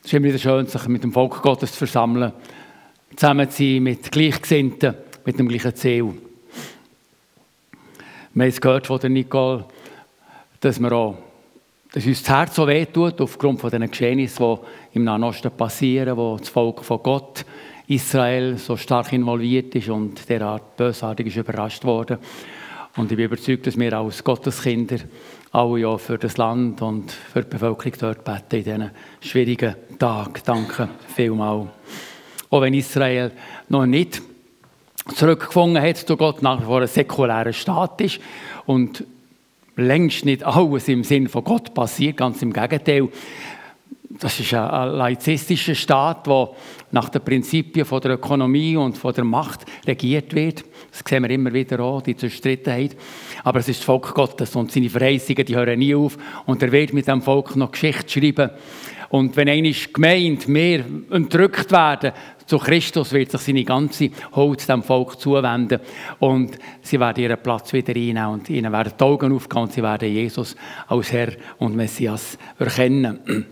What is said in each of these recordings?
Es ist immer wieder schön, sich mit dem Volk Gottes zu versammeln, zusammen zu sein mit Gleichgesinnten, mit dem gleichen Ziel. Wir haben es gehört von der Nicole, dass, wir auch, dass uns das Herz so wehtut, aufgrund von den Geschehnissen, die im Nahen Osten passieren, wo das Volk von Gott, Israel, so stark involviert ist und derart bösartig ist überrascht worden. Und ich bin überzeugt, dass wir als Gotteskinder alle ja für das Land und für die Bevölkerung dort beten in diesen schwierigen Tagen. Danke vielmals. Auch wenn Israel noch nicht zurückgefunden hat zu Gott, nach wie vor ein säkularer Staat ist und längst nicht alles im Sinn von Gott passiert, ganz im Gegenteil. Das ist ein laizistischer Staat, der nach den Prinzipien von der Ökonomie und von der Macht regiert wird. Das sehen wir immer wieder auch, die Zerstrittenheit. Aber es ist das Volk Gottes und seine Verheißungen, die hören nie auf. Und er wird mit dem Volk noch Geschichte schreiben. Und wenn eine gemeint mehr entrückt werden zu Christus, wird sich seine ganze Holz dem Volk zuwenden. Und sie werden ihren Platz wieder einnehmen und ihnen werden die Augen aufgehen und sie werden Jesus als Herr und Messias erkennen.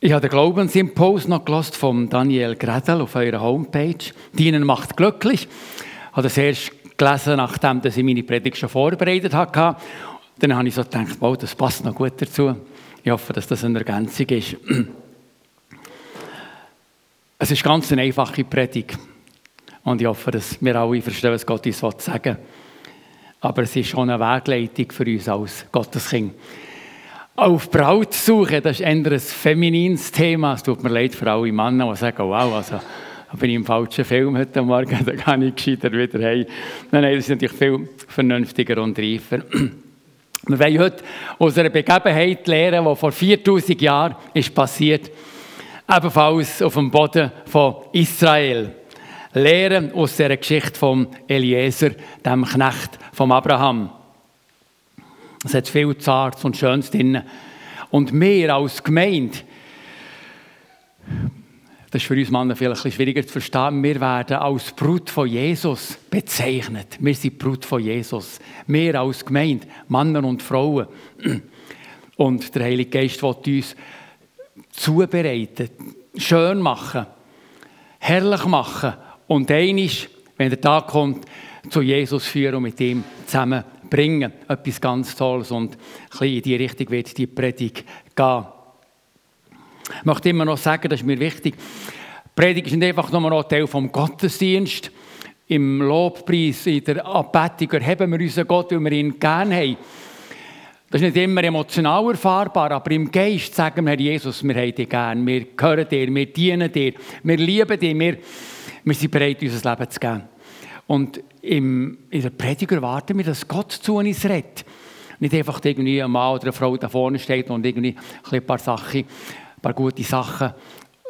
Ich habe den Glaubensimpuls noch gelost von Daniel Gredel auf eurer Homepage. Dienen macht glücklich. Ich habe das erst gelesen, nachdem ich meine Predigt schon vorbereitet hatte. Dann habe ich so gedacht, wow, das passt noch gut dazu. Ich hoffe, dass das eine Ergänzung ist. Es ist ganz eine einfache Predigt. Und ich hoffe, dass wir alle verstehen, was Gott uns sagen will. Aber es ist schon eine Wegleitung für uns als Gotteskind. Auf Brautsuche, das ist eher ein feminines Thema. Es tut mir leid für alle Männer, die sagen, wow, also, bin ich im falschen Film heute Morgen, da kann ich gescheiter wieder heim. Nein, nein, das ist natürlich viel vernünftiger und reifer. Wir wollen heute aus einer Begebenheit lernen, die vor 4000 Jahren ist passiert ebenfalls auf dem Boden von Israel. Lehren aus der Geschichte von Eliezer, dem Knecht von Abraham. Es hat viel Zartes und Schönes drin. Und wir als Gemeinde, das ist für uns Männer vielleicht ein schwieriger zu verstehen, wir werden als Brut von Jesus bezeichnet. Wir sind Brut von Jesus. Wir als Gemeinde, Männer und Frauen. Und der Heilige Geist will uns zubereiten, schön machen, herrlich machen und einisch, wenn der Tag kommt, zu Jesus führen und mit ihm zusammen bringen. Etwas ganz Tolles und ein in die Richtung wird die Predigt gehen. Ich möchte immer noch sagen, das ist mir wichtig, die Predigt ist nicht einfach nur noch Teil vom Gottesdienst. Im Lobpreis, in der Anbetung erheben wir unseren Gott, weil wir ihn gerne haben. Das ist nicht immer emotional erfahrbar, aber im Geist sagen wir, Herr Jesus, wir haben dich gern, wir gehören dir, wir dienen dir, wir lieben dich, wir, wir sind bereit, unser Leben zu geben. Und im, in der Predigt erwarten wir, dass Gott zu uns redet. Nicht einfach irgendwie ein Mann oder eine Frau da vorne steht und irgendwie ein paar Sachen, ein paar gute Sachen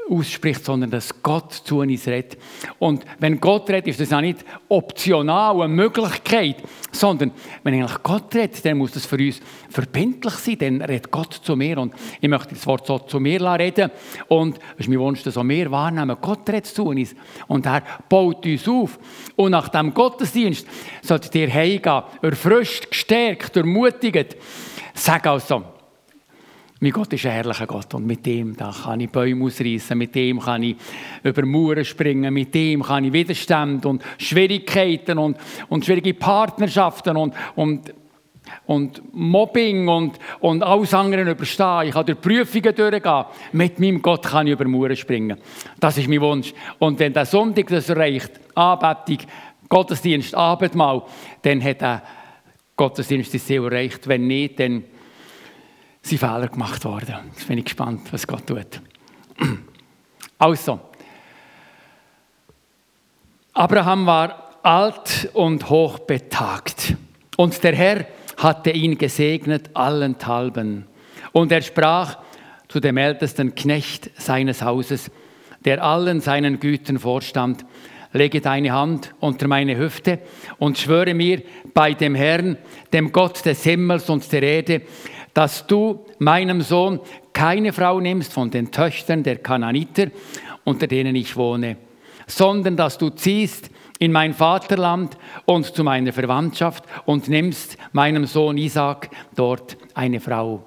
ausspricht, sondern dass Gott zu uns redet. Und wenn Gott redet, ist das auch nicht optional, eine Möglichkeit, sondern wenn eigentlich Gott redet, dann muss das für uns verbindlich sein, dann redet Gott zu mir. Und ich möchte das Wort so zu mir reden. Und es ist mein Wunsch, dass auch wir wahrnehmen, Gott redet zu uns. Und er baut uns auf. Und nach dem Gottesdienst solltet ihr heimgehen, erfrischt, gestärkt, ermutigt, sag also, mein Gott ist ein herrlicher Gott und mit dem da kann ich Bäume ausreißen, mit dem kann ich über Mauern springen, mit dem kann ich Widerstände und Schwierigkeiten und, und schwierige Partnerschaften und, und, und Mobbing und, und alles andere überstehen. Ich kann durch Prüfungen durchgehen. Mit meinem Gott kann ich über Mauern springen. Das ist mein Wunsch. Und wenn der Sonntag das erreicht, Anbetung, Gottesdienst, Abendmahl, dann hat der Gottesdienst das Ziel erreicht. Wenn nicht, dann sind Fehler gemacht worden. Jetzt bin ich gespannt, was Gott tut. Also, Abraham war alt und hochbetagt. Und der Herr hatte ihn gesegnet allenthalben. Und er sprach zu dem ältesten Knecht seines Hauses, der allen seinen Gütern vorstand, lege deine Hand unter meine Hüfte und schwöre mir bei dem Herrn, dem Gott des Himmels und der Erde, dass du meinem Sohn keine Frau nimmst von den Töchtern der Kananiter, unter denen ich wohne, sondern dass du ziehst in mein Vaterland und zu meiner Verwandtschaft und nimmst meinem Sohn Isaac dort eine Frau.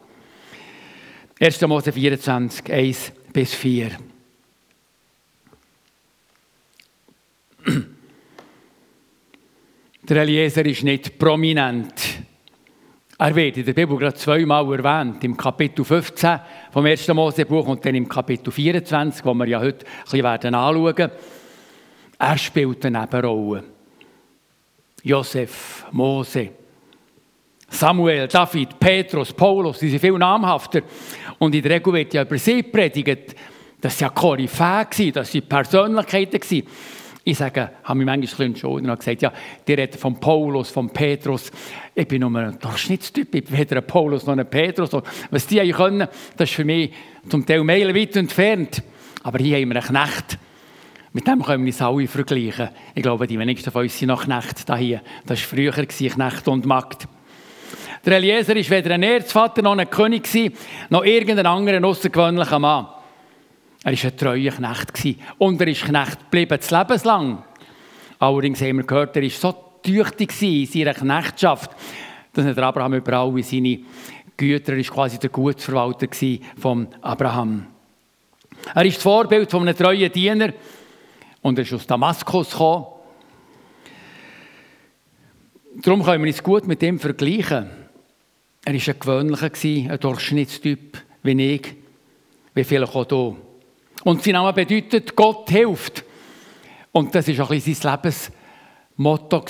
1. Mose 24, 1 bis 4. Der Eliezer ist nicht prominent. Er wird in der Bibel gerade zweimal erwähnt, im Kapitel 15 vom 1. Mosebuch und dann im Kapitel 24, wo wir ja heute ein bisschen werden anschauen. Er spielt eine Nebenrolle. Josef, Mose, Samuel, David, Petrus, Paulus, die sind viel namhafter. Und in der Regel wird ja über sie predigt, dass sie ja Koryphäe dass sie Persönlichkeiten waren. Ich sage, habe mich manchmal ein bisschen und gesagt, ja, die reden von Paulus, von Petrus. Ich bin nur ein Durchschnittstyp, ich bin weder ein Paulus noch ein Petrus. Was die eigentlich können, das ist für mich zum Teil meilenweit entfernt. Aber hier haben wir einen Knecht. Mit dem können wir uns alle vergleichen. Ich glaube, die wenigsten von uns sind noch Knecht hier. Das war früher, Knecht und Magd. Der Eliezer war weder ein Erzvater noch ein König, noch irgendein anderer außergewöhnlicher Mann. Er war ein treuer Knecht und er ist Knecht geblieben, das lebenslang. Allerdings haben wir gehört, er war so tüchtig in seiner Knechtschaft, dass der Abraham über alle seine Güter, er war quasi der Gutsverwalter von Abraham. Er ist das Vorbild von einem treuen Diener und er ist aus Damaskus gekommen. Darum können wir uns gut mit ihm vergleichen. Er war ein gewöhnlicher, ein Durchschnittstyp, wie ich, wie vielleicht auch hier. Und sein Name bedeutet, Gott hilft. Und das war auch ein sein Lebensmotto.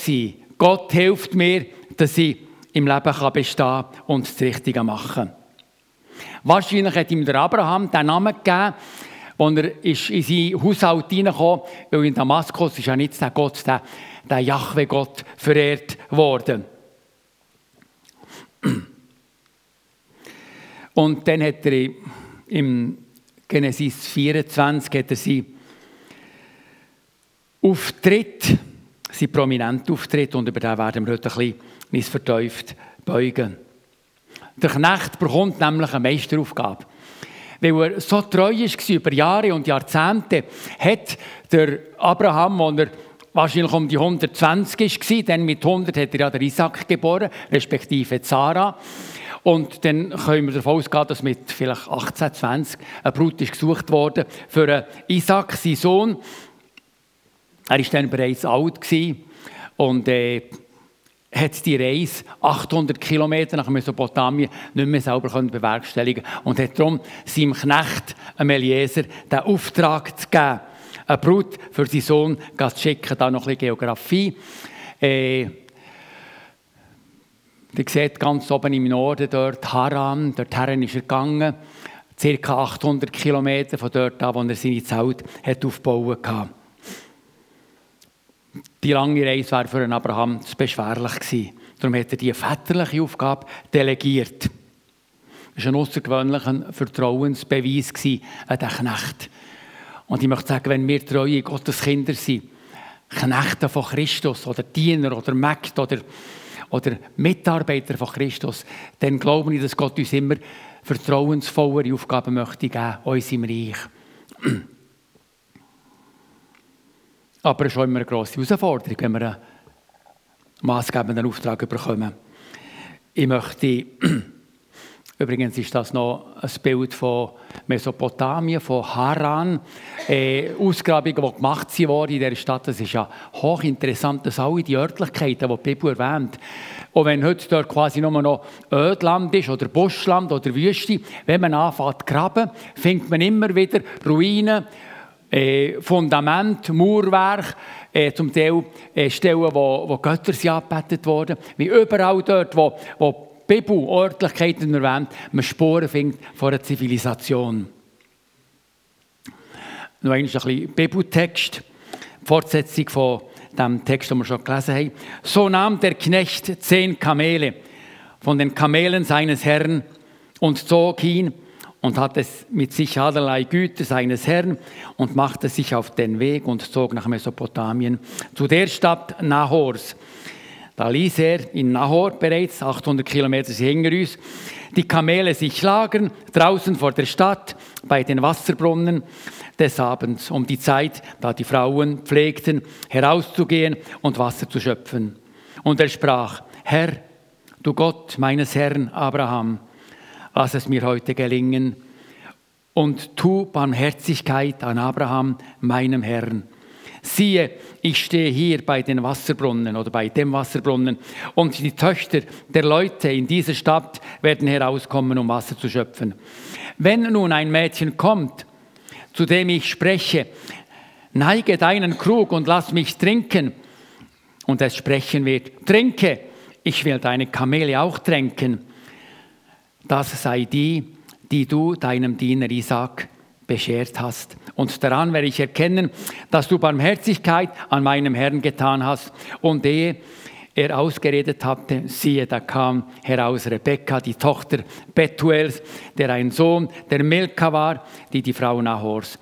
Gott hilft mir, dass ich im Leben bestehen kann und das Richtige machen Wahrscheinlich hat ihm der Abraham den Namen gegeben, als er ist in sein Haushalt hineinkam, weil in Damaskus ist ja nicht der Gott, der, der Jahwe-Gott verehrt worden. Und dann hat er im Genesis 24 hat er sie Auftritt, sie prominent Auftritt, und über den werden wir heute ein bisschen verteuft beugen. Der Knecht bekommt nämlich eine Meisteraufgabe. Weil er so treu war über Jahre und Jahrzehnte, hat der Abraham, als er wahrscheinlich um die 120 war, dann mit 100 hat er ja der Isaac geboren, respektive Sarah. Und dann können wir davon ausgehen, dass mit vielleicht 18, 20 eine Brut ist gesucht wurde für Isaac, seinen Sohn. Er war dann bereits alt und äh, hat die Reise 800 Kilometer nach Mesopotamien nicht mehr selber bewerkstelligen und hat darum seinem Knecht, Eliezer, den Auftrag zu geben, eine Brut für seinen Sohn zu schicken. Da noch ein bisschen Geografie. Äh, Ihr seht ganz oben im Norden dort Haran, dort ist er gegangen, ca. 800 Kilometer von dort an, wo er seine Zelt hat aufbauen konnte. Die lange Reise war für Abraham zu beschwerlich. Darum hat er die väterliche Aufgabe delegiert. Das war ein außergewöhnlicher Vertrauensbeweis an den Knecht. Und ich möchte sagen, wenn wir treue Gottes Kinder sind, Knechte von Christus oder Diener oder Mägde oder oder Mitarbeiter von Christus, dann glaube ich, dass Gott uns immer vertrauensvollere Aufgaben möchte geben, uns im Reich. Aber es ist auch immer eine grosse Herausforderung, wenn wir einen maßgebenden Auftrag bekommen. Ich möchte Übrigens ist das noch ein Bild von Mesopotamien, von Haran. Äh, Ausgrabungen, die gemacht wurden in dieser Stadt, das ist ja hochinteressant, dass alle die Örtlichkeiten, die die Bibel erwähnt, und wenn heute dort quasi nur noch Ödland ist oder Buschland oder Wüste, wenn man anfängt zu graben, findet man immer wieder Ruinen, äh, Fundament, Mauerwerk, äh, zum Teil äh, Stellen, wo, wo Götter sind angebetet wurden, wie überall dort, wo, wo Bibel Örtlichkeiten erwähnt, man Spuren findet von einer Zivilisation. Noch ein bisschen Bibeltext, Fortsetzung von dem Text, den wir schon gelesen haben. So nahm der Knecht zehn Kamele von den Kamelen seines Herrn und zog ihn und hatte mit sich allerlei Güter seines Herrn und machte sich auf den Weg und zog nach Mesopotamien zu der Stadt Nahors Da ließ er in Nahor bereits, 800 Kilometer hinter uns, die Kamele sich lagern, draußen vor der Stadt, bei den Wasserbrunnen des Abends, um die Zeit, da die Frauen pflegten, herauszugehen und Wasser zu schöpfen. Und er sprach, Herr, du Gott meines Herrn Abraham, lass es mir heute gelingen und tu Barmherzigkeit an Abraham, meinem Herrn. Siehe, ich stehe hier bei den Wasserbrunnen oder bei dem Wasserbrunnen. Und die Töchter der Leute in dieser Stadt werden herauskommen, um Wasser zu schöpfen. Wenn nun ein Mädchen kommt, zu dem ich spreche, neige deinen Krug und lass mich trinken, und es sprechen wird, trinke, ich will deine Kamele auch tränken, das sei die, die du deinem Diener Isaac beschert hast. Und daran werde ich erkennen, dass du Barmherzigkeit an meinem Herrn getan hast. Und ehe er ausgeredet hatte, siehe, da kam heraus Rebekka, die Tochter Betuels, der ein Sohn der Milka war, die die Frau Nahors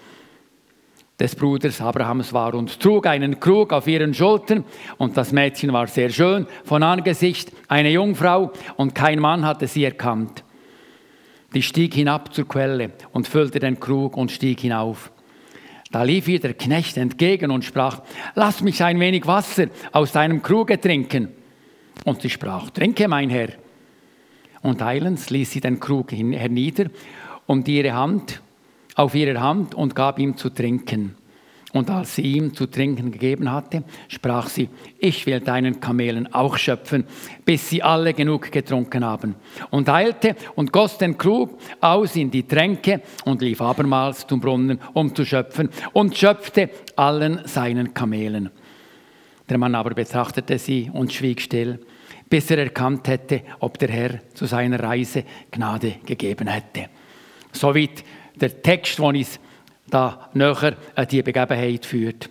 des Bruders Abrahams war und trug einen Krug auf ihren Schultern und das Mädchen war sehr schön von Angesicht, eine Jungfrau und kein Mann hatte sie erkannt. Die stieg hinab zur Quelle und füllte den Krug und stieg hinauf. Da lief ihr der Knecht entgegen und sprach, lass mich ein wenig Wasser aus deinem Kruge trinken. Und sie sprach, trinke, mein Herr. Und eilends ließ sie den Krug hernieder und ihre Hand auf ihre Hand und gab ihm zu trinken. Und als sie ihm zu trinken gegeben hatte, sprach sie, ich will deinen Kamelen auch schöpfen, bis sie alle genug getrunken haben. Und eilte und goss den Krug aus in die Tränke und lief abermals zum Brunnen, um zu schöpfen, und schöpfte allen seinen Kamelen. Der Mann aber betrachtete sie und schwieg still, bis er erkannt hätte, ob der Herr zu seiner Reise Gnade gegeben hätte. Soweit der Text, den ich da näher an die Begebenheit führt.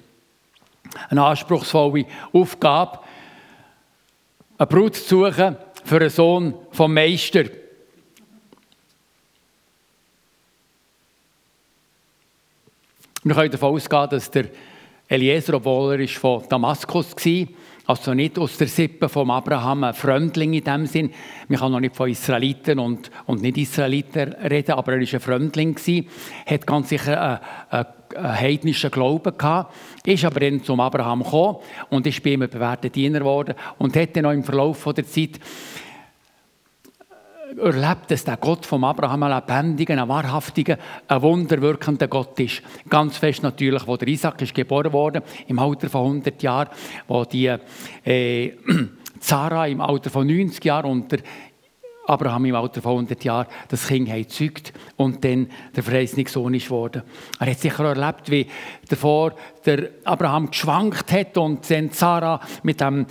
Eine anspruchsvolle Aufgabe, eine Brut zu suchen für einen Sohn vom Meister. Wir können davon ausgehen, dass der Eliezer, obwohl er von Damaskus war, also nicht aus der Sippe von Abraham, ein Fremdling in dem Sinn. Man kann noch nicht von Israeliten und, und Nicht-Israeliten reden, aber er war ein Fremdling, hat ganz sicher einen, einen heidnischen Glauben gehabt, ist aber dann zum Abraham gekommen und ist bei ihm ein bewährter Diener geworden und hat dann auch im Verlauf der Zeit erlebt, dass der Gott vom Abraham ein lebendiger, ein wahrhaftiger, ein wunderwirkender Gott ist. Ganz fest natürlich, wo der Isaac ist geboren wurde, im Alter von 100 Jahren, wo die äh, Zara im Alter von 90 Jahren und der Abraham im Alter von 100 Jahren das Kind gezeugt und dann der verheißene Sohn ist geworden. Er hat sicher erlebt, wie davor der Abraham geschwankt hat und dann Sarah mit dem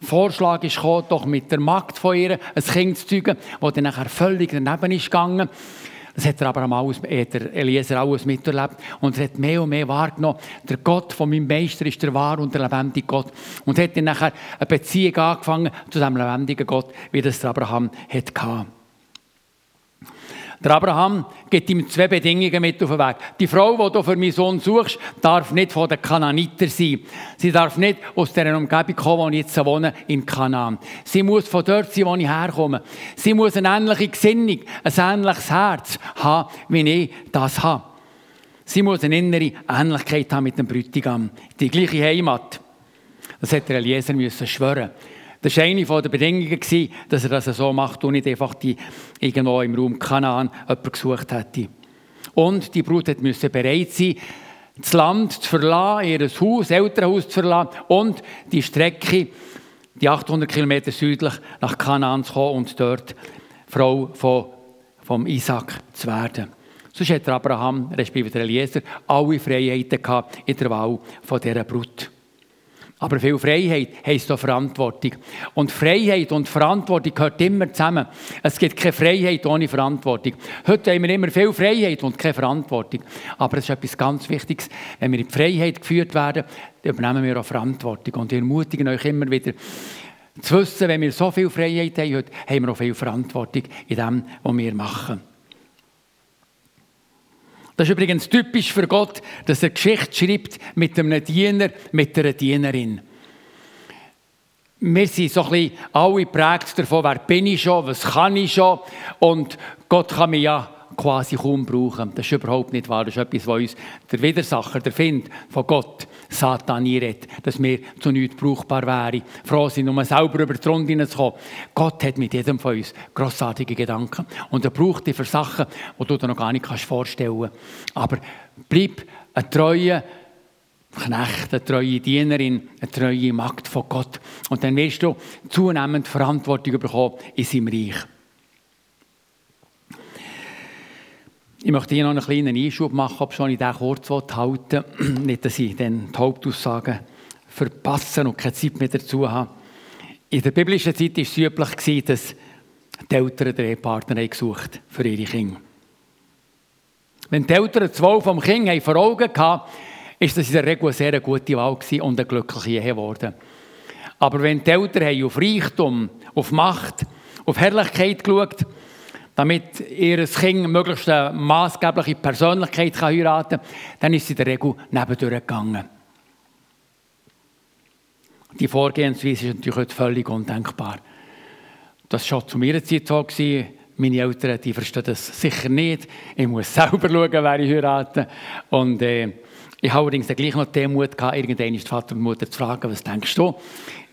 Vorschlag ist gekommen, doch mit der Magd von ihr ein Kind zu zeugen, das dann nachher völlig daneben ist gegangen. Das hat er aber alles, hat der Eliezer alles miterlebt und er hat mehr und mehr wahrgenommen, der Gott von meinem Meister ist der wahre und der lebendige Gott. Und hat dann nachher eine Beziehung angefangen zu dem lebendigen Gott, wie das der Abraham hatte. Der Abraham gibt ihm zwei Bedingungen mit auf den Weg. Die Frau, die du für meinen Sohn suchst, darf nicht von den Kananiter sein. Sie darf nicht aus der Umgebung kommen, wo ich jetzt wohne, in Kanaan. Sie muss von dort sein, wo ich herkomme. Sie muss eine ähnliche Gesinnung, ein ähnliches Herz haben, wie ich das habe. Sie muss eine innere Ähnlichkeit haben mit dem Bräutigam. Die gleiche Heimat. Das hätte der Eliezer müssen schwören. Das war eine der Bedingungen, dass er das so macht und nicht einfach die irgendwo im Raum Kanaan jemanden gesucht hätte. Und die Brut musste bereit sein, das Land zu verlassen, ihr Haus, Elternhaus zu verlassen und die Strecke, die 800 Kilometer südlich nach Kanaan zu kommen und dort Frau von, vom Isaac zu werden. Sonst hat Abraham, respektive Eliezer, alle Freiheiten in der Wahl von dieser Brut. Aber viel Freiheit heisst auch Verantwortung. Und Freiheit und Verantwortung gehört immer zusammen. Es gibt keine Freiheit ohne Verantwortung. Heute haben wir immer viel Freiheit und keine Verantwortung. Aber es ist etwas ganz Wichtiges. Wenn wir in die Freiheit geführt werden, dann übernehmen wir auch Verantwortung. Und ich ermutige euch immer wieder, zu wissen, wenn wir so viel Freiheit haben, heute, haben wir auch viel Verantwortung in dem, was wir machen. Das ist übrigens typisch für Gott, dass er Geschichte schreibt mit einem Diener, mit einer Dienerin. wir sind so ein bisschen alle geprägt davon, wer bin ich schon, was kann ich schon und Gott kann mich ja quasi kaum brauchen. Das ist überhaupt nicht wahr. Das ist etwas, was uns der Widersacher, der Find von Gott, Satan einredet, dass wir zu nichts brauchbar wären. Froh sind, um selber über die Runde hineinzukommen. Gott hat mit jedem von uns grossartige Gedanken. Und er braucht dich für Sachen, die du dir noch gar nicht vorstellen kannst. Aber bleib ein treuer Knecht, eine treue Dienerin, eine treue Magd von Gott. Und dann wirst du zunehmend Verantwortung bekommen in seinem Reich. Ich möchte hier noch einen kleinen Einschub machen, ob schon ich den kurz halten. Nicht, dass ich dann die Hauptaussagen verpasse und keine Zeit mehr dazu habe. In der biblischen Zeit war es üblich, dass die Eltern den Ehepartner gesucht für ihre Kinder. Wenn die Eltern zwei vom Kind vor Augen hatten, ist das in der Regel eine sehr gute Wahl und eine glückliche Ehe geworden. Aber wenn die Eltern auf Reichtum, auf Macht, auf Herrlichkeit geschaut damit ihr Kind möglichst eine maßgebliche Persönlichkeit heiraten kann, dann ist sie in der Regel nebendurch gegangen. Die Vorgehensweise ist natürlich heute völlig undenkbar. Das war schon zu meiner Zeit so. Meine Eltern die verstehen das sicher nicht. Ich muss selber schauen, wer ich heirate. Und äh, ich habe allerdings gleich noch den Mut gehabt, irgendwann ist Vater und Mutter zu fragen, was denkst du,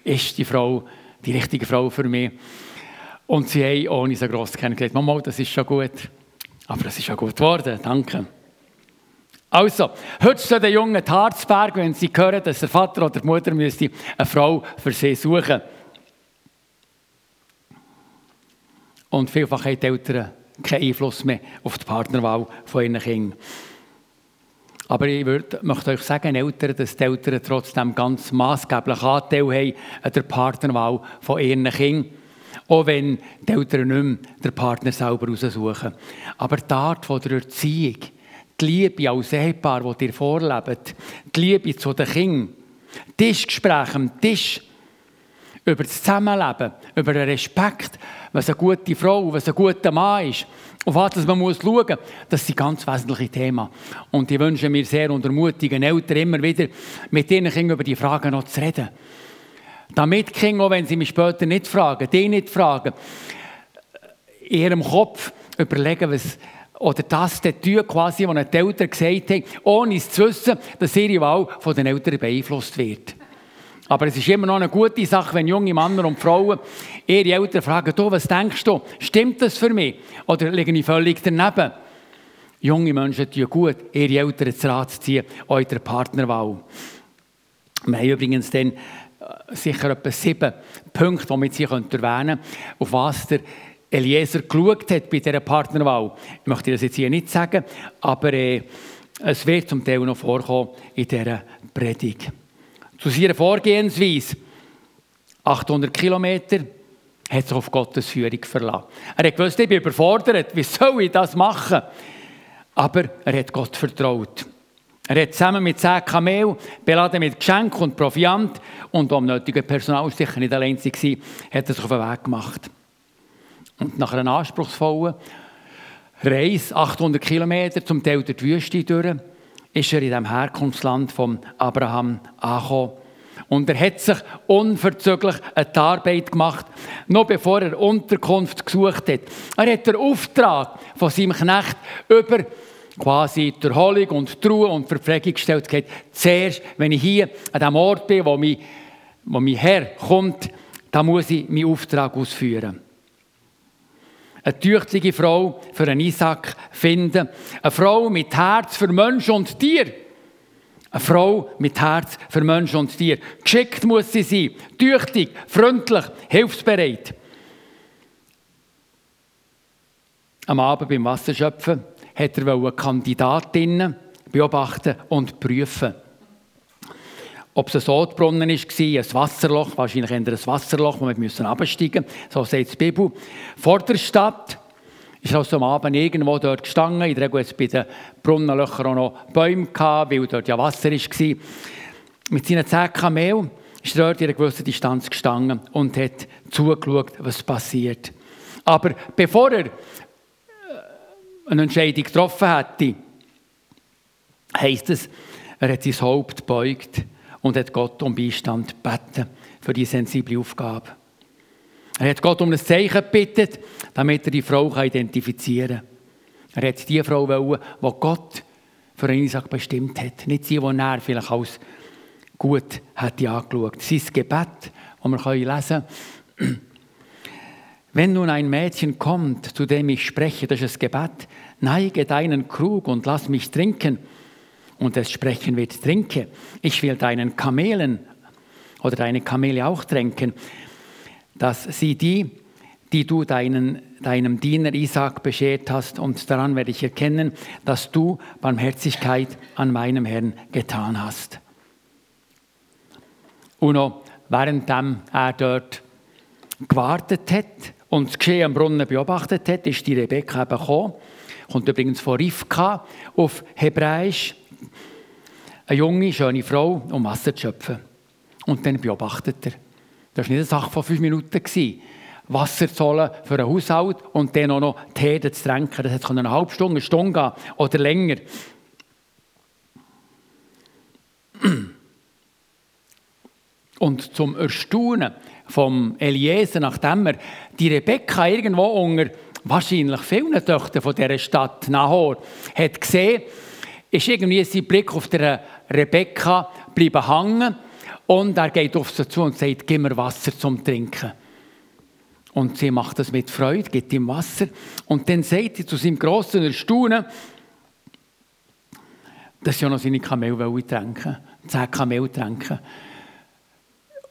ist die Frau die richtige Frau für mich? Und sie haben ohne so gross kennengelernt, Mama, das ist schon gut. Aber es ist schon gut geworden, danke. Also, heute zu den jungen Harzberg, wenn sie hören, dass der Vater oder die Mutter müsste eine Frau für sie suchen. Und vielfach haben die Eltern keinen Einfluss mehr auf die Partnerwahl von ihren Kindern. Aber ich würde, möchte euch sagen, Eltern, dass die Eltern trotzdem ganz maßgeblichen Anteil haben an der Partnerwahl von ihren Kindern. Auch wenn die Eltern nicht mehr den Partner selber aussuchen. Aber die Art von der Erziehung, die Liebe als Ehepaar, die ihr vorlebt, die Liebe zu den Kindern, Tischgespräche am Tisch, über das Zusammenleben, über den Respekt, was eine gute Frau, was ein guter Mann ist, auf was man muss schauen muss, das sind ganz wesentliche Themen. Und ich wünsche mir sehr und ermutigen Eltern immer wieder, mit ihren Kindern über die Fragen noch zu reden. Damit Kinder, auch wenn sie mich später nicht fragen, die nicht fragen, in ihrem Kopf überlegen, was, oder das der Tür quasi, was die Eltern gesagt haben, ohne es zu wissen, dass ihre Wahl von den Eltern beeinflusst wird. Aber es ist immer noch eine gute Sache, wenn junge Männer und Frauen ihre Eltern fragen, du, was denkst du, stimmt das für mich? Oder liege ich völlig daneben? Junge Menschen tun gut, ihre Eltern zu Rat zu ziehen, der Partnerwahl. Wir haben übrigens dann sicher etwa sieben Punkte, die wir jetzt erwähnen können, auf was der Eliezer geschaut hat bei dieser Partnerwahl. Ich möchte das jetzt hier nicht sagen, aber äh, es wird zum Teil noch vorkommen in dieser Predigt. Zu seiner Vorgehensweise. 800 Kilometer hat sich auf Gottes Führung verlassen. Er gewusst, ich bin überfordert, wie soll ich das machen? Aber er hat Gott vertraut. Er hat zusammen mit zehn Kamel, beladen mit Geschenk und Proviant und am nötigen Personal sicher nicht allein war, hat er sich auf den Weg gemacht. Und nach einer anspruchsvollen Reise, 800 Kilometer, zum Teil die Wüste durch, ist er in dem Herkunftsland von Abraham angekommen. Und er hat sich unverzüglich eine Arbeit gemacht, noch bevor er Unterkunft gesucht hat. Er hat den Auftrag von seinem Knecht über quasi die Erholung und die Ruhe und die Verpflegung gestellt. Hat. Zuerst, wenn ich hier an dem Ort bin, wo mein, wo mein Herr kommt, da muss ich meinen Auftrag ausführen eine tüchtige Frau für einen Isaac finden. Eine Frau mit Herz für Mensch und Tier. Eine Frau mit Herz für Mensch und Tier. Geschickt muss sie sein, tüchtig, freundlich, hilfsbereit. Am Abend beim Wasserschöpfen hat er Kandidatinnen beobachten und prüfen. Ob es ein Sodbrunnen war, ein Wasserloch, wahrscheinlich eher ein Wasserloch, wo wir müssen absteigen mussten, so sagt die Bibel. Vor der Stadt ist also am Abend irgendwo dort gestanden. In der Regel bei den Brunnenlöchern auch noch Bäume gehabt, weil dort ja Wasser war. Mit seinen zehn Kamelen ist er dort in einer gewissen Distanz gestanden und hat zugeschaut, was passiert. Aber bevor er eine Entscheidung getroffen hätte, heisst es, er hat sein Haupt gebeugt und hat Gott um Beistand gebeten für die sensible Aufgabe. Er hat Gott um ein Zeichen gebeten, damit er die Frau identifizieren kann. Er hat die Frau wollen, die Gott für Isaac bestimmt hat. Nicht sie, die er vielleicht als gut hat angeschaut. Sein Gebet, das wir lesen können. Wenn nun ein Mädchen kommt, zu dem ich spreche, das ist das Gebet, neige deinen Krug und lass mich trinken. Und es sprechen wird, trinke. Ich will deinen Kamelen oder deine Kamele auch tränken, dass sie die, die du deinen, deinem Diener Isaac beschert hast, und daran werde ich erkennen, dass du Barmherzigkeit an meinem Herrn getan hast. Uno, währenddem er dort gewartet hat und das Geschehen am Brunnen beobachtet hat, ist die Rebekka eben gekommen. Kommt übrigens von Rivka auf Hebräisch. Eine junge, schöne Frau, um Wasser zu schöpfen. Und dann beobachtet er. Das war nicht eine Sache von fünf Minuten. Wasser zu holen für einen Haushalt und dann auch noch Tee zu tränken. Das kann eine halbe Stunde, eine Stunde gehen oder länger. Und zum Erstaunen vom Eliezer, nachdem er die Rebekka irgendwo unter wahrscheinlich vielen Töchtern von dieser Stadt Nahor hat gesehen, ist irgendwie sein Blick auf der Rebekka bleiben hängen und er geht auf sie zu und sagt, gib mir Wasser zum Trinken. Und sie macht das mit Freude, gibt ihm Wasser. Und dann sagt sie zu seinem grossen Erstaunen, dass sie auch noch seine Kamel trinken zehn Kamel trinken.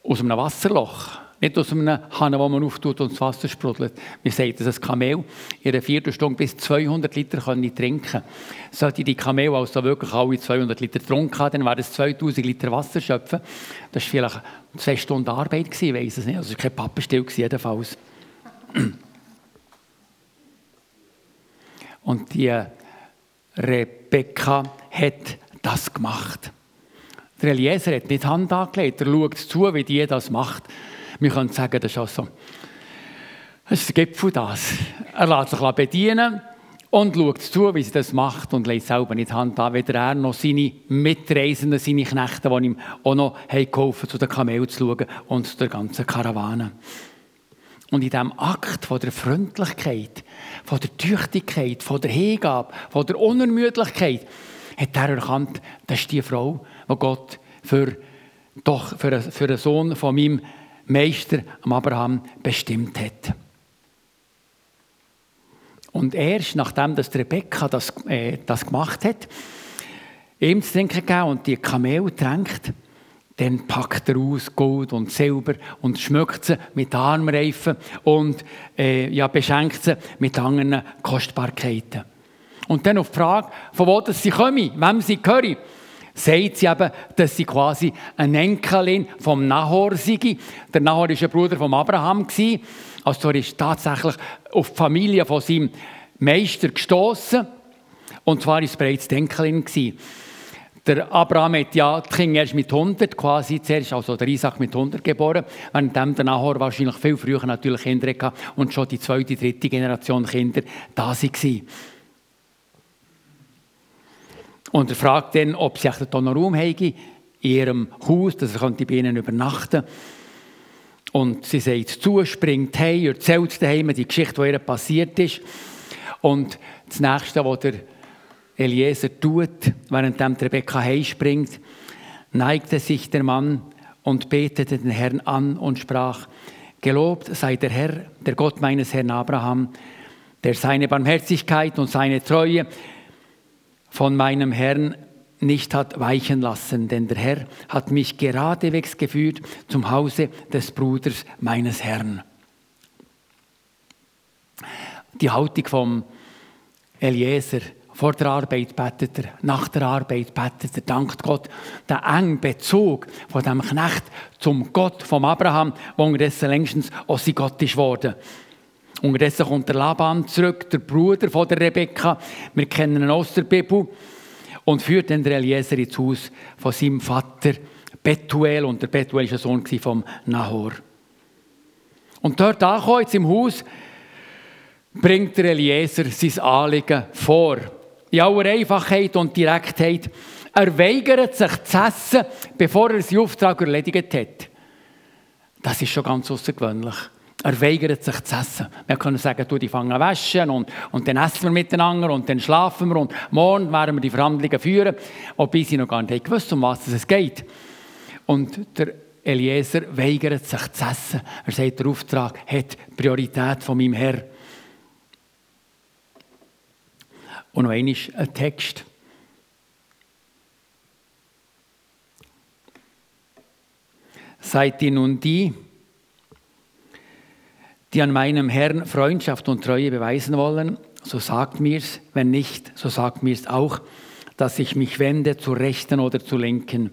Aus einem Wasserloch. Nicht aus einem Hahn, wo man auftut und das Wasser sprudelt. Wir sagen, dass ein Kamel in einer Viertelstunde bis 200 Liter kann trinken Sollte die Kamel also wirklich alle 200 Liter getrunken haben, dann wären es 2000 Liter Wasser schöpfen. Das war vielleicht zwei Stunden Arbeit, gewesen, weiss es nicht. Also es war kein Pappenstill, jedenfalls. Und die Rebecca hat das gemacht. Der Eliezer hat nicht Hand angelegt, er schaut zu, wie die das macht. Wir können sagen, das ist auch so. Das ist der Gipfel das. Er lässt sich bedienen und schaut zu, wie sie das macht und legt selber nicht Hand an, weder er noch seine Mitreisenden, seine Knechte, die ihm auch noch geholfen zu den Kamelen zu schauen und zu der ganzen Karawane. Und in diesem Akt von der Freundlichkeit, von der Tüchtigkeit, von der Hingabe, von der Unermüdlichkeit, hat er erkannt, das ist die Frau, die Gott für, doch für, für einen Sohn von meinem Meister Abraham bestimmt hat. Und erst nachdem dass Rebekka das, äh, das gemacht hat, ihm zu trinken gegeben und die Kamel tränkt, dann packt er aus Gold und Silber und schmückt sie mit Armreifen und äh, ja, beschenkt sie mit anderen Kostbarkeiten. Und dann auf die Frage, von wo sie kommen, wem sie gehören, sagt sie eben, dass sie quasi eine Enkelin vom Nahor sei. Der Nahor war ein Bruder von Abraham. Also er ist tatsächlich auf die Familie von seinem Meister gestoßen. Und zwar war es bereits die Enkelin. Der Abraham hat ja die Kinder erst mit 100 quasi zuerst, also der Isaac mit 100 geboren, während der Nahor wahrscheinlich viel früher natürlich Kinder hatte und schon die zweite, dritte Generation Kinder da waren. Und er fragt dann, ob sie einen Raum haben in ihrem Haus, dass er bei ihnen übernachten Und sie sagt zu, springt heim, erzählt daheim die Geschichte, die ihr passiert ist. Und das Nächste, was der Eliezer tut, während Rebekka heimspringt, neigte sich der Mann und betete den Herrn an und sprach, Gelobt sei der Herr, der Gott meines Herrn Abraham, der seine Barmherzigkeit und seine Treue von meinem Herrn nicht hat weichen lassen, denn der Herr hat mich geradewegs geführt zum Hause des Bruders meines Herrn. Die Haltung vom Eliezer, vor der Arbeit betet er, nach der Arbeit betet er, dankt Gott. Der enge Bezug von dem Knecht zum Gott vom Abraham, wo unterdessen längstens auch sein Gott ist worden. Unterdessen kommt der Laban zurück, der Bruder von der Rebekka. Wir kennen ihn aus der Bibel. Und führt dann der Eliezer ins Haus von seinem Vater Betuel. Und der Betuel war ein Sohn von Nahor. Und dort jetzt im Haus, bringt der Eliezer sein Anliegen vor. In aller Einfachheit und Direktheit. Er weigert sich zu essen, bevor er seinen Auftrag erledigt hat. Das ist schon ganz außergewöhnlich. Er weigert sich zu essen. Wir können sagen, du, die fangen waschen und, und dann essen wir miteinander und dann schlafen wir und morgen werden wir die Verhandlungen führen, obwohl sie noch gar nicht gewusst um was es geht. Und der Eliezer weigert sich zu essen. Er sagt, der Auftrag hat Priorität von meinem Herr. Und noch einmal ein Text. Seid ihr nun die, die an meinem Herrn Freundschaft und Treue beweisen wollen, so sagt mir's, wenn nicht, so sagt mir's auch, dass ich mich wende zur Rechten oder zur Linken.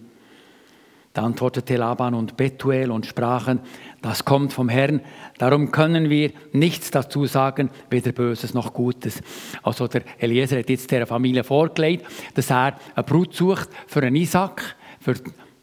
Da antwortete Laban und Betuel und sprachen, das kommt vom Herrn, darum können wir nichts dazu sagen, weder Böses noch Gutes. Also der Eliezer hat jetzt der Familie vorgelegt, dass er eine Brut sucht für einen Isaac, für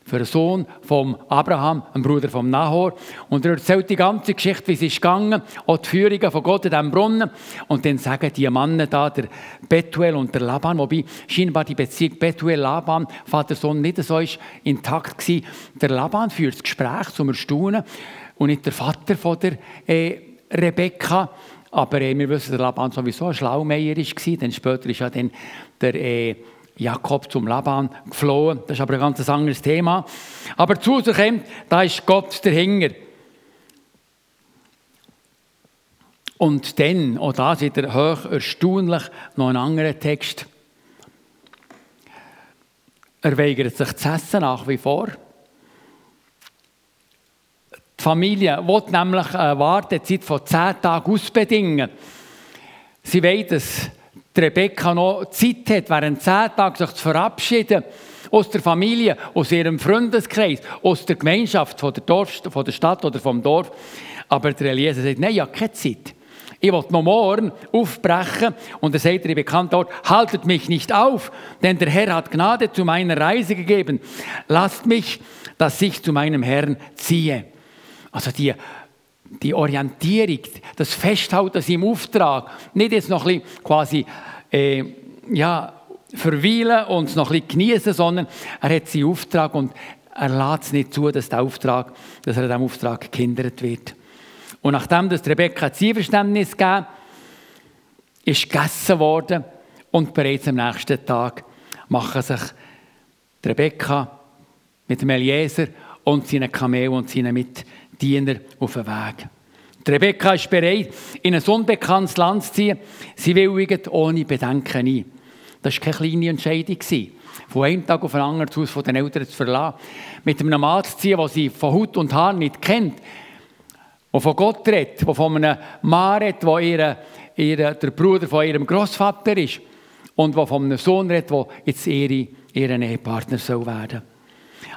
für einen Sohn von Abraham, ein Bruder von Nahor. Und er erzählt die ganze Geschichte, wie es ist gegangen, auch die Führungen von Gott in diesem Brunnen. Und dann sagen die Männer da, der Betuel und der Laban, wobei scheinbar die Beziehung Betuel-Laban, Vater-Sohn, nicht so ist intakt gewesen. Der Laban führt das Gespräch zum Erstaunen und nicht der Vater von der äh, Rebekka. Aber äh, wir wissen, der Laban sowieso ein Schlaumeier war. Dann später ist ja dann der... Äh, Jakob zum Laban geflohen. Das ist aber ein ganz anderes Thema. Aber zu sich kommt, da ist Gott der Hinger. Und dann, auch das wieder hoch erstaunlich, noch ein anderer Text. Er weigert sich zu essen nach wie vor. Die Familie will nämlich eine Wartezeit von zehn Tagen ausbedingen. Sie wollen dass die Rebecca noch Zeit hat, während zehn Tagen sich zu verabschieden aus der Familie, aus ihrem Freundeskreis, aus der Gemeinschaft, von der, Dorf, von der Stadt oder vom Dorf. Aber der Eliezer sagt, nein, ich habe keine Zeit. Ich will noch morgen aufbrechen. Und er sagt der bekannte Ort, haltet mich nicht auf, denn der Herr hat Gnade zu meiner Reise gegeben. Lasst mich, dass ich zu meinem Herrn ziehe. Also die die Orientierung, das Festhalten im Auftrag, nicht jetzt noch ein bisschen quasi äh, ja, verweilen und es noch ein bisschen genießen, sondern er hat seinen Auftrag und er lässt es nicht zu, dass, der Auftrag, dass er diesem Auftrag gehindert wird. Und nachdem das Rebecca ein Zielverständnis gab, ist gegessen worden und bereits am nächsten Tag machen sich Rebecca mit dem Eliezer und seinen Kamel und seinen Mitmenschen Diener auf den Weg. Die Rebecca ist bereit, in ein unbekanntes Land zu ziehen. Sie willigt ohne Bedenken ein. Das war keine kleine Entscheidung. Von einem Tag auf den anderen das Haus von den Eltern zu verlassen. Mit einem Mann zu ziehen, den sie von Haut und Haar nicht kennt. Der von Gott redet, der von einem Mann redet, der ihre, ihre, der Bruder von ihrem Großvater ist. Und der von einem Sohn redet, der jetzt ihre, ihren Ehepartner soll werden soll.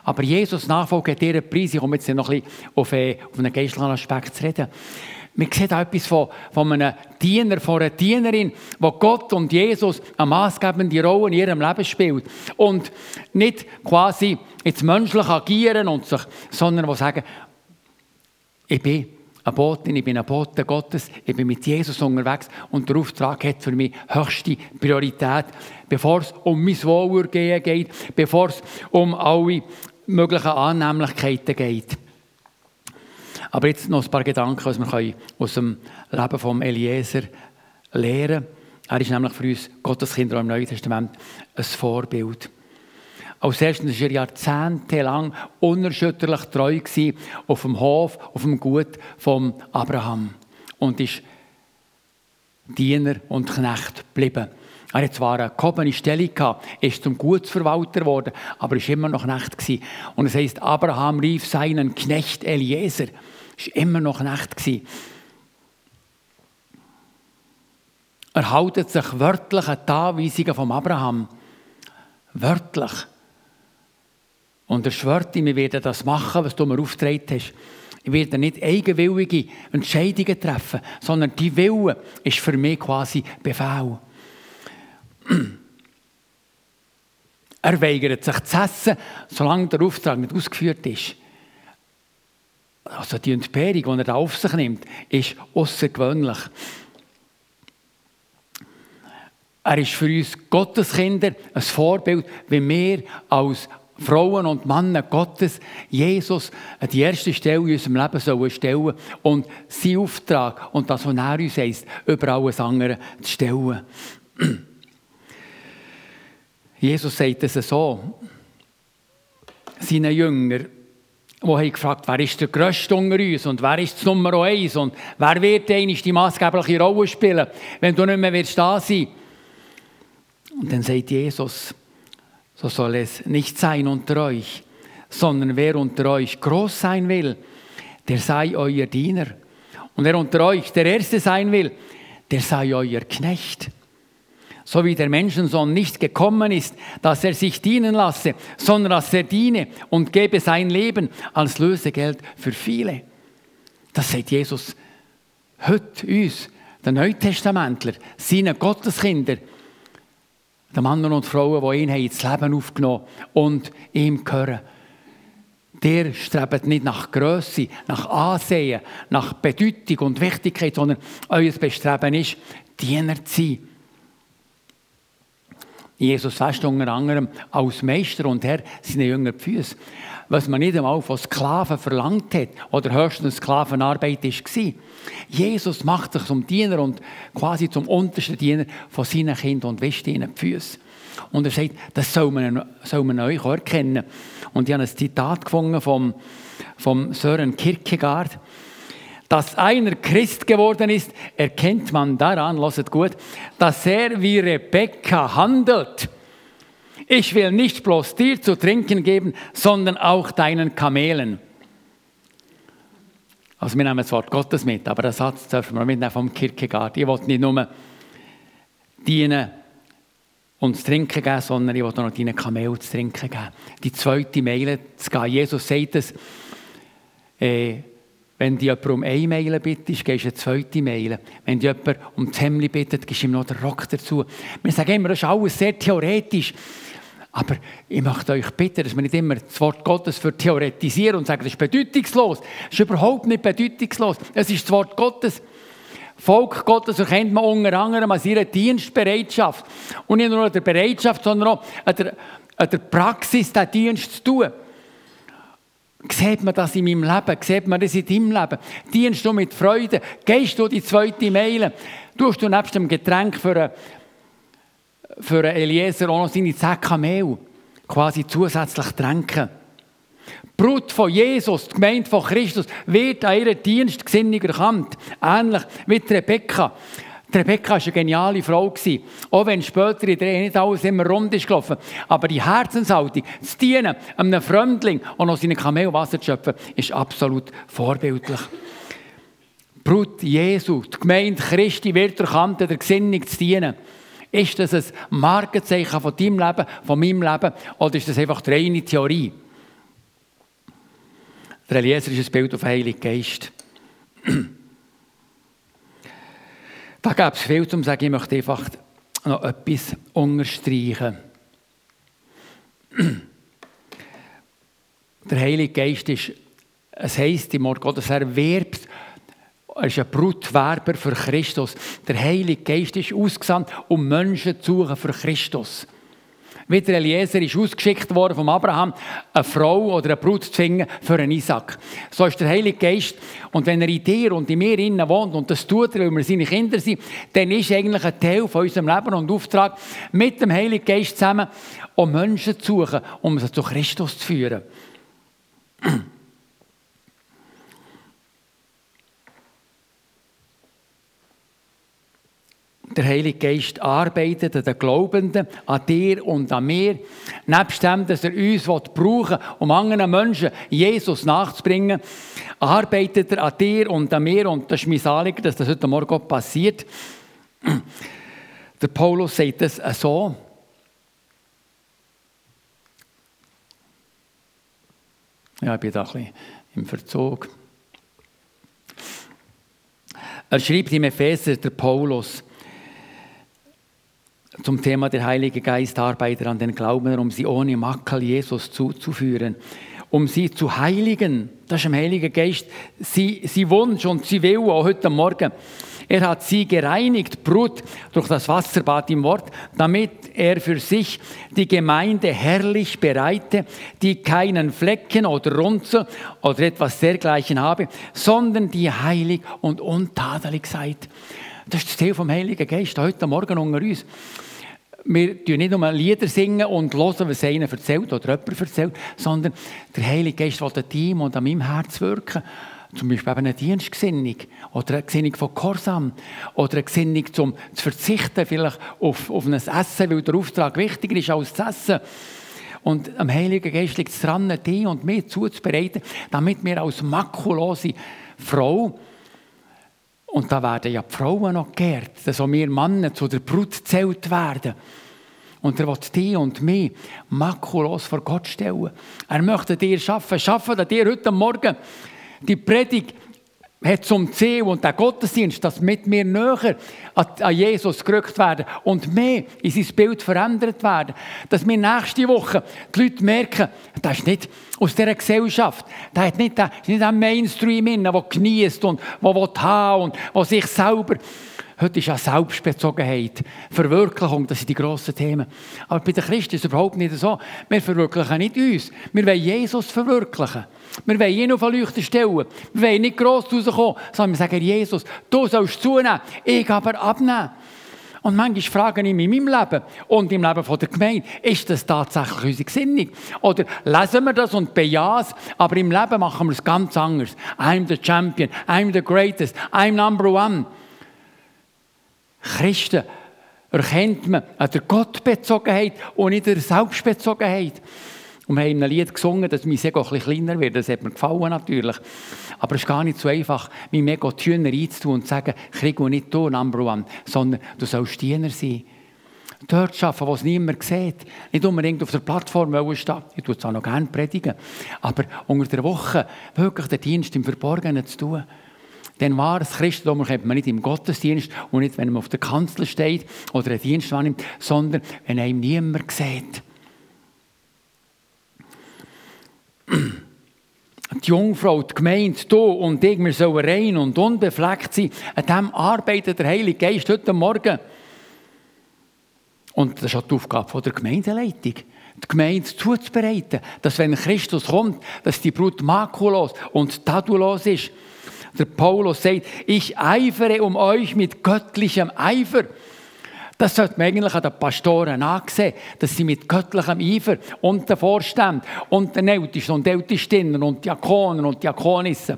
Aber Jesus Nachfolge hat ihren Preis. Ich komme jetzt noch ein bisschen auf, einen geistlichen Aspekt zu reden. Man sieht auch etwas von, von einem Diener, von einer Dienerin, wo Gott und Jesus eine maßgebende Rolle in ihrem Leben spielt. Und nicht quasi jetzt menschlich agieren, und sich, sondern wo sagen, ich bin eine Botin, ich bin ein Bote Gottes, ich bin mit Jesus unterwegs und der Auftrag hat für mich höchste Priorität, bevor es um mein Wohlergehen geht, bevor es um alle möglichen Annehmlichkeiten geht. Aber jetzt noch ein paar Gedanken, was wir aus dem Leben von Eliezer lernen können. Er ist nämlich für uns Gotteskinder im Neuen Testament ein Vorbild. Als erstes war er jahrzehntelang unerschütterlich treu auf dem Hof, auf dem Gut von Abraham. Und ist Diener und Knecht geblieben. Er hat zwar eine gehobene Stellung gehabt, ist zum Gutsverwalter geworden, aber ist immer noch Knecht gewesen. Und es heißt, Abraham rief seinen Knecht Eliezer. Ist immer noch Knecht gewesen. Er haltet sich wörtlich an die Anweisungen von Abraham. Wörtlich. Und er schwört ihm, wir werden das machen, was du mir aufgetragen hast. Ich werde nicht eigenwillige Entscheidungen treffen, sondern die Wille ist für mich quasi Befehl. Er weigert sich zu essen, solange der Auftrag nicht ausgeführt ist. Also die Entbehrung, die er da auf sich nimmt, ist außergewöhnlich. Er ist für uns Gotteskinder ein Vorbild, wie wir als Frauen und Männer Gottes Jesus an die erste Stelle in unserem Leben sollen stellen und sein Auftrag und das, was er uns heisst, über alles andere zu stellen. Jesus sagt es so, seinen Jüngern, die haben gefragt, wer ist der Größte unter uns und wer ist das Nummer eins und wer wird einmal die maßgebliche Rolle spielen, wenn du nicht mehr wirst da sein. Und dann sagt Jesus, so soll es nicht sein unter euch, sondern wer unter euch groß sein will, der sei euer Diener. Und wer unter euch der Erste sein will, der sei euer Knecht. So wie der Menschensohn nicht gekommen ist, dass er sich dienen lasse, sondern dass er diene und gebe sein Leben als Lösegeld für viele. Das sagt Jesus heute uns, den Neutestamentler, seinen Gotteskinder, den Männern und Frauen, die ihn ins Leben aufgenommen haben und ihm gehören. Der strebt nicht nach Größe, nach Ansehen, nach Bedeutung und Wichtigkeit, sondern euer Bestreben ist, Diener zu sein. Jesus fest unter anderem als Meister und Herr seine Jünger die Füße. Was man nicht einmal von Sklaven verlangt hat oder höchstens Sklavenarbeit war. Jesus macht sich zum Diener und quasi zum untersten Diener von seinen Kindern und wäscht ihnen die Füße. Und er sagt, das soll man, soll man euch erkennen. Und ich habe ein Zitat gefunden vom, vom Sören Kierkegaard. Dass einer Christ geworden ist, erkennt man daran, lasst gut, dass er wie Rebekka handelt. Ich will nicht bloß dir zu trinken geben, sondern auch deinen Kamelen. Also wir nehmen das Wort Gottes mit, aber den Satz dürfen wir mitnehmen vom Kierkegaard. Ich will nicht nur dienen und zu trinken geben, sondern ich will auch noch deinen Kamel zu trinken geben. Die zweite Meile zu gehen. Jesus sagt es, äh, wenn die jemand um eine Meile bittet, gehst du eine zweite Meile. Wenn die jemand um das Hemd bittet, gibst du ihm noch den Rock dazu. Wir sagen immer, das ist alles sehr theoretisch. Aber ich möchte euch bitten, dass wir nicht immer das Wort Gottes für theoretisieren und sagen, das ist bedeutungslos. Das ist überhaupt nicht bedeutungslos. Es ist das Wort Gottes. Volk Gottes erkennt man unter anderem an ihrer Dienstbereitschaft. Und nicht nur an der Bereitschaft, sondern auch an der, an der Praxis, den Dienst zu tun. Sieht man das in meinem Leben? Sieht man das in deinem Leben? Dienst du mit Freude? Gehst du die zweite Meile? Tust du nebst dem Getränk für einen für Eliezer auch noch seine Säcke Mehl quasi zusätzlich tränken. Brut von Jesus, die Gemeinde von Christus, wird an ihren Dienst gesinnig erkannt. Ähnlich wie Rebekka. Die Rebekka war eine geniale Frau. Auch wenn später in der Ehe nicht alles immer rund ist gelaufen. Aber die Herzenshaltung, das Dienen einem Fremdling und noch seine Kamel Wasser zu schöpfen, ist absolut vorbildlich. Brut Jesu, die Gemeinde Christi wird erkannt, der Gesinnung zu dienen. Ist das ein Markenzeichen von deinem Leben, von meinem Leben, oder ist das einfach die reine Theorie? Der Eliezer ist ein Bild auf den Heiligen Geist. Da gäbe es viel zu sagen, ich möchte einfach noch etwas unterstreichen. Der Heilige Geist ist, es heisst im Wort Gottes, er wirbt er ist ein Brutwerber für Christus. Der Heilige Geist ist ausgesandt, um Menschen zu suchen für Christus. Wie der Eliezer ist ausgeschickt worden vom Abraham, eine Frau oder eine Brut zu finden für einen Isaac. So ist der Heilige Geist. Und wenn er in dir und in mir innen wohnt, und das tut er, weil wir seine Kinder sind, dann ist eigentlich ein Teil von unserem Leben und Auftrag, mit dem Heiligen Geist zusammen, um Menschen zu suchen, um sie zu Christus zu führen. der Heilige Geist arbeitet an den Glaubenden, an dir und an mir. Nebst dem, dass er uns brauchen will, um anderen Menschen Jesus nachzubringen, arbeitet er an dir und an mir. Und das ist mein Anliegen, dass das heute Morgen passiert. Der Paulus sagt das so. Ja, ich bin da ein bisschen im Verzug. Er schreibt im Epheser, der Paulus, zum Thema der Heilige Geist arbeitet an den Glaubenden, um sie ohne Makel Jesus zuzuführen, um sie zu heiligen. Das ist im Heiligen Geist sie, sie Wunsch und sie will auch heute Morgen. Er hat sie gereinigt, Brut, durch das Wasserbad im Wort, damit er für sich die Gemeinde herrlich bereite, die keinen Flecken oder Runzel oder etwas dergleichen habe, sondern die heilig und untadelig seid. Das ist das Ziel vom Heiligen Geist heute Morgen unter uns. Wir tun nicht nur Lieder singen und hören, was einer erzählt oder jemand erzählt, sondern der Heilige Geist will an ihm und an meinem Herz wirken. Zum Beispiel eben eine Dienstgesinnung oder eine Gesinnung von Korsam oder eine Gesinnung zum zu verzichten vielleicht auf, auf ein Essen, weil der Auftrag wichtiger ist als das Essen. Und am Heiligen Geist liegt es daran, dich und mich zuzubereiten, damit wir als makulose Frau, und da werden ja die Frauen noch geehrt, dass auch wir Männer zu der Brut gezählt werden. Und er will dich und mich makulos vor Gott stellen. Er möchte dir schaffen, schaffen dir heute Morgen die Predigt hat zum Ziel und der Gottesdienst, dass mit mir näher an Jesus gerückt werden und mehr in sein Bild verändert werden. Dass wir nächste Woche die Leute merken, das ist nicht aus dieser Gesellschaft, der hat nicht, der, nicht ein Mainstream in, der genießt und der haben und der sich selber Heute ist ja Selbstbezogenheit, Verwirklichung, das sind die grossen Themen. Aber bei den Christen ist es überhaupt nicht so. Wir verwirklichen nicht uns. Wir wollen Jesus verwirklichen. Wir wollen ihn auf eine Leuchte stellen. Wir wollen nicht gross rauskommen, sondern wir sagen, Jesus, du sollst zunehmen, ich aber abnehmen. Und manchmal frage ich mich in meinem Leben und im Leben der Gemeinde, ist das tatsächlich unsere Gesinnung? Oder lesen wir das und bejahen es, aber im Leben machen wir es ganz anders. I'm the champion, I'm the greatest, I'm number one. Christen erkennt man an der Gottbezogenheit und nicht der Selbstbezogenheit. Und wir haben in einem Lied gesungen, dass mein Ego bisschen kleiner wird. Das hat mir gefallen natürlich. Aber es ist gar nicht so einfach, mein Ego Hühner einzutun und zu sagen, krieg nicht du Number One, sondern du sollst Diener sein. Dort arbeiten, wo es niemand sieht. Nicht unbedingt auf der Plattform stehen. Ich tue es auch noch gerne predigen. Aber unter der Woche wirklich den Dienst im Verborgenen zu tun. Denn wahres Christentum erkennt man nicht im Gottesdienst und nicht, wenn man auf der Kanzel steht oder einen Dienst wahrnimmt, sondern wenn einem niemand sieht. Die Jungfrau, die Gemeinde, du und ich, wir sollen rein und unbefleckt sein. An dem arbeitet der Heilige Geist heute Morgen. Und das ist auch die Aufgabe der Gemeindeleitung. Die Gemeinde zuzubereiten, dass wenn Christus kommt, dass die Brut makulos und tadulos ist. Der Paulus sagt, ich eifere um euch mit göttlichem Eifer. Das sollte man eigentlich an den Pastoren ansehen, dass sie mit göttlichem Eifer und den Vorständen und den Ältesten und Ältestinnen und Diakonen und Diakonissen,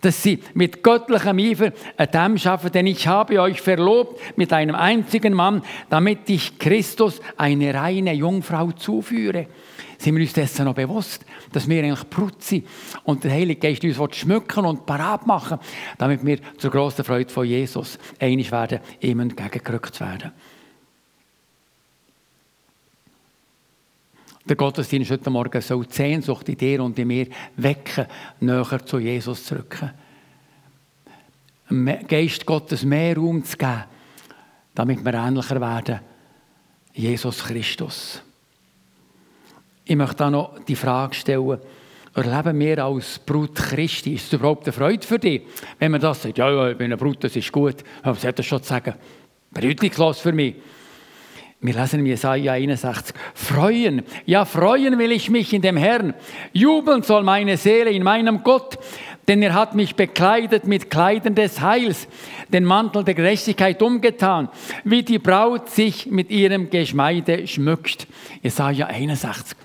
dass sie mit göttlichem Eifer an dem schaffen, denn ich habe euch verlobt mit einem einzigen Mann, damit ich Christus eine reine Jungfrau zuführe sind wir uns dessen noch bewusst, dass wir eigentlich Brut sind und der Heilige Geist uns schmücken und parat machen, damit wir zur grossen Freude von Jesus einig werden, ihm entgegengerückt werden. Der Gottesdienst heute Morgen soll die Sehnsucht in dir und in mir wecken, näher zu Jesus zu rücken. Dem Geist Gottes mehr Raum zu geben, damit wir ähnlicher werden. Jesus Christus. Ich möchte da noch die Frage stellen, erleben wir als Brut Christi, ist es überhaupt eine Freude für dich? Wenn man das sagt, ja, ja, ich bin eine Brut, das ist gut, was hat das schon zu sagen? Bedeutungslos für mich. Wir lesen in Jesaja 61. Freuen, ja, freuen will ich mich in dem Herrn. Jubeln soll meine Seele in meinem Gott, denn er hat mich bekleidet mit Kleidern des Heils, den Mantel der Gerechtigkeit umgetan, wie die Braut sich mit ihrem Geschmeide schmückt. Jesaja 61.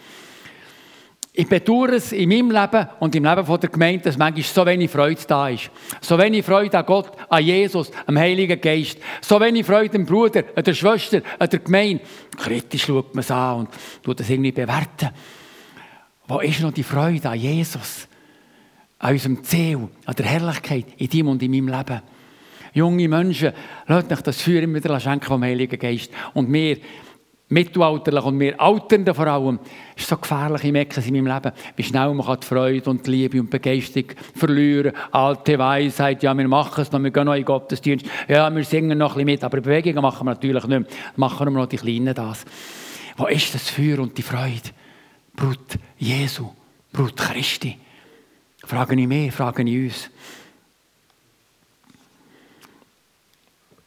Ich bedauere es in meinem Leben und im Leben der Gemeinde, dass manchmal so wenig Freude da ist. So wenig Freude an Gott, an Jesus, am Heiligen Geist. So wenig Freude am Bruder, an der Schwester, an der Gemeinde. Kritisch schaut man es an und tut das irgendwie bewerten. Wo ist noch die Freude an Jesus? An unserem Ziel, an der Herrlichkeit in ihm und in meinem Leben. Junge Menschen, lasst euch das Feuer immer wieder schenken vom Heiligen Geist. Und wir, mittelalterlich und wir Alternden vor allem, ist so gefährlich, ich merke es in meinem Leben, wie schnell man die Freude und die Liebe und Begeisterung verlieren Alte Weisheit, ja, wir machen es noch, wir gehen noch in Gottesdienst, ja, wir singen noch ein bisschen mit, aber Bewegungen machen wir natürlich nicht mehr. Machen wir noch die Kleinen das. Wo ist das Feuer und die Freude? Brut Jesu, Brut Christi. Frage ich mehr, frage ich uns.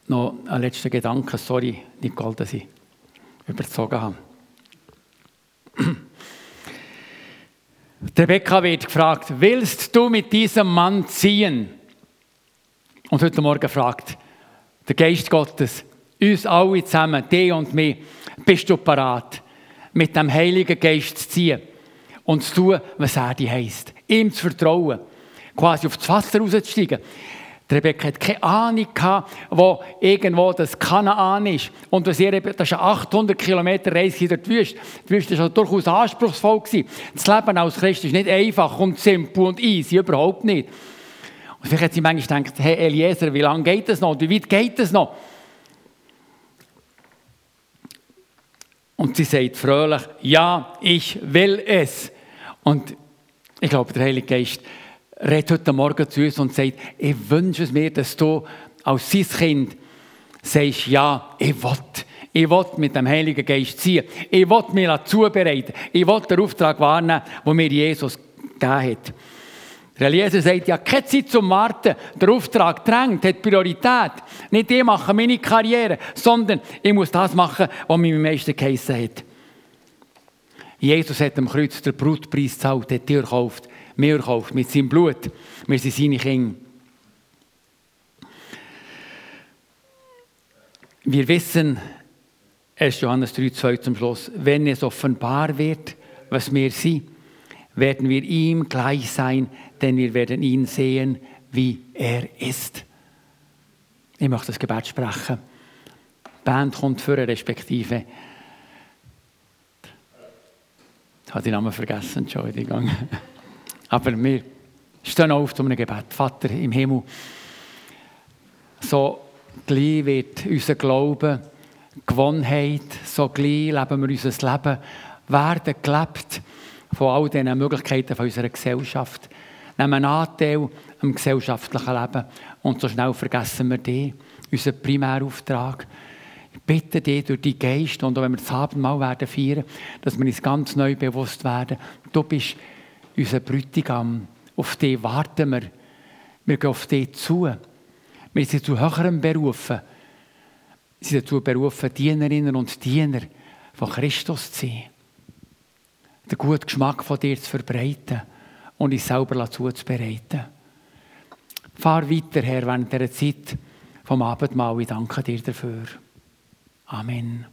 Noch ein letzter Gedanke, sorry, Nicole, dass ich überzogen habe. Rebecca wird gefragt, willst du mit diesem Mann ziehen? Und heute Morgen fragt der Geist Gottes uns alle zusammen, dich und mich, bist du parat, mit dem Heiligen Geist zu ziehen und zu tun, was er dir heisst. Ihm zu vertrauen, quasi auf das Wasser rauszusteigen. Die Rebecca hat keine Ahnung gehabt, wo irgendwo das Kanaan ist. Und das, ist eine 800 Kilometer Reise durch die Wüste. Die Wüste war durchaus anspruchsvoll. Das Leben als Christ ist nicht einfach und simpel und easy, überhaupt nicht. Und vielleicht hat sie manchmal gedacht, hey Eliezer, wie lange geht das noch? Wie weit geht das noch? Und sie sagt fröhlich, ja, ich will es. Und ich glaube, der Heilige Geist redet heute Morgen zu uns und sagt, ich wünsche es mir, dass du als sein Kind sagst, ja, ich will. Ich will mit dem Heiligen Geist ziehen. Ich will mich zubereiten. Ich will den Auftrag wahrnehmen, den mir Jesus gegeben hat. Der Eliezer sagt, ja, keine Zeit zum Warten. Der Auftrag drängt, hat Priorität. Nicht ich mache meine Karriere, sondern ich muss das machen, was mir am meisten geheissen hat. Jesus hat am Kreuz den Brutpreis gezahlt, hat dir gekauft mehr erkauft mit seinem Blut. Wir sind seine Kinder. Wir wissen, 1. Johannes 3, 2 zum Schluss, wenn es offenbar wird, was wir sind, werden wir ihm gleich sein, denn wir werden ihn sehen, wie er ist. Ich möchte das Gebet sprechen. Die Band kommt für respektive. Ich habe den Namen vergessen, Entschuldigung. Aber wir stehen auf zu einem Gebet. Vater im Himmel, so gleich wird unser Glaube Gewohnheit, so gleich leben wir unser Leben, werden gelebt von all diesen Möglichkeiten von unserer Gesellschaft, nehmen Anteil am gesellschaftlichen Leben und so schnell vergessen wir den, unseren Primärauftrag. Ich bitte dich durch die Geist und auch wenn wir das Abendmahl werden feiern, dass wir uns ganz neu bewusst werden, du bist unser Bräutigam. Auf den warten wir. Wir gehen auf den zu. Wir sind zu höherem berufen. Wir sind dazu berufen, Dienerinnen und Diener von Christus zu sein. Den guten Geschmack von dir zu verbreiten und uns selber zuzubereiten. Fahr weiter, Herr, während dieser Zeit vom Abendmahl. Ich danke dir dafür. Amen.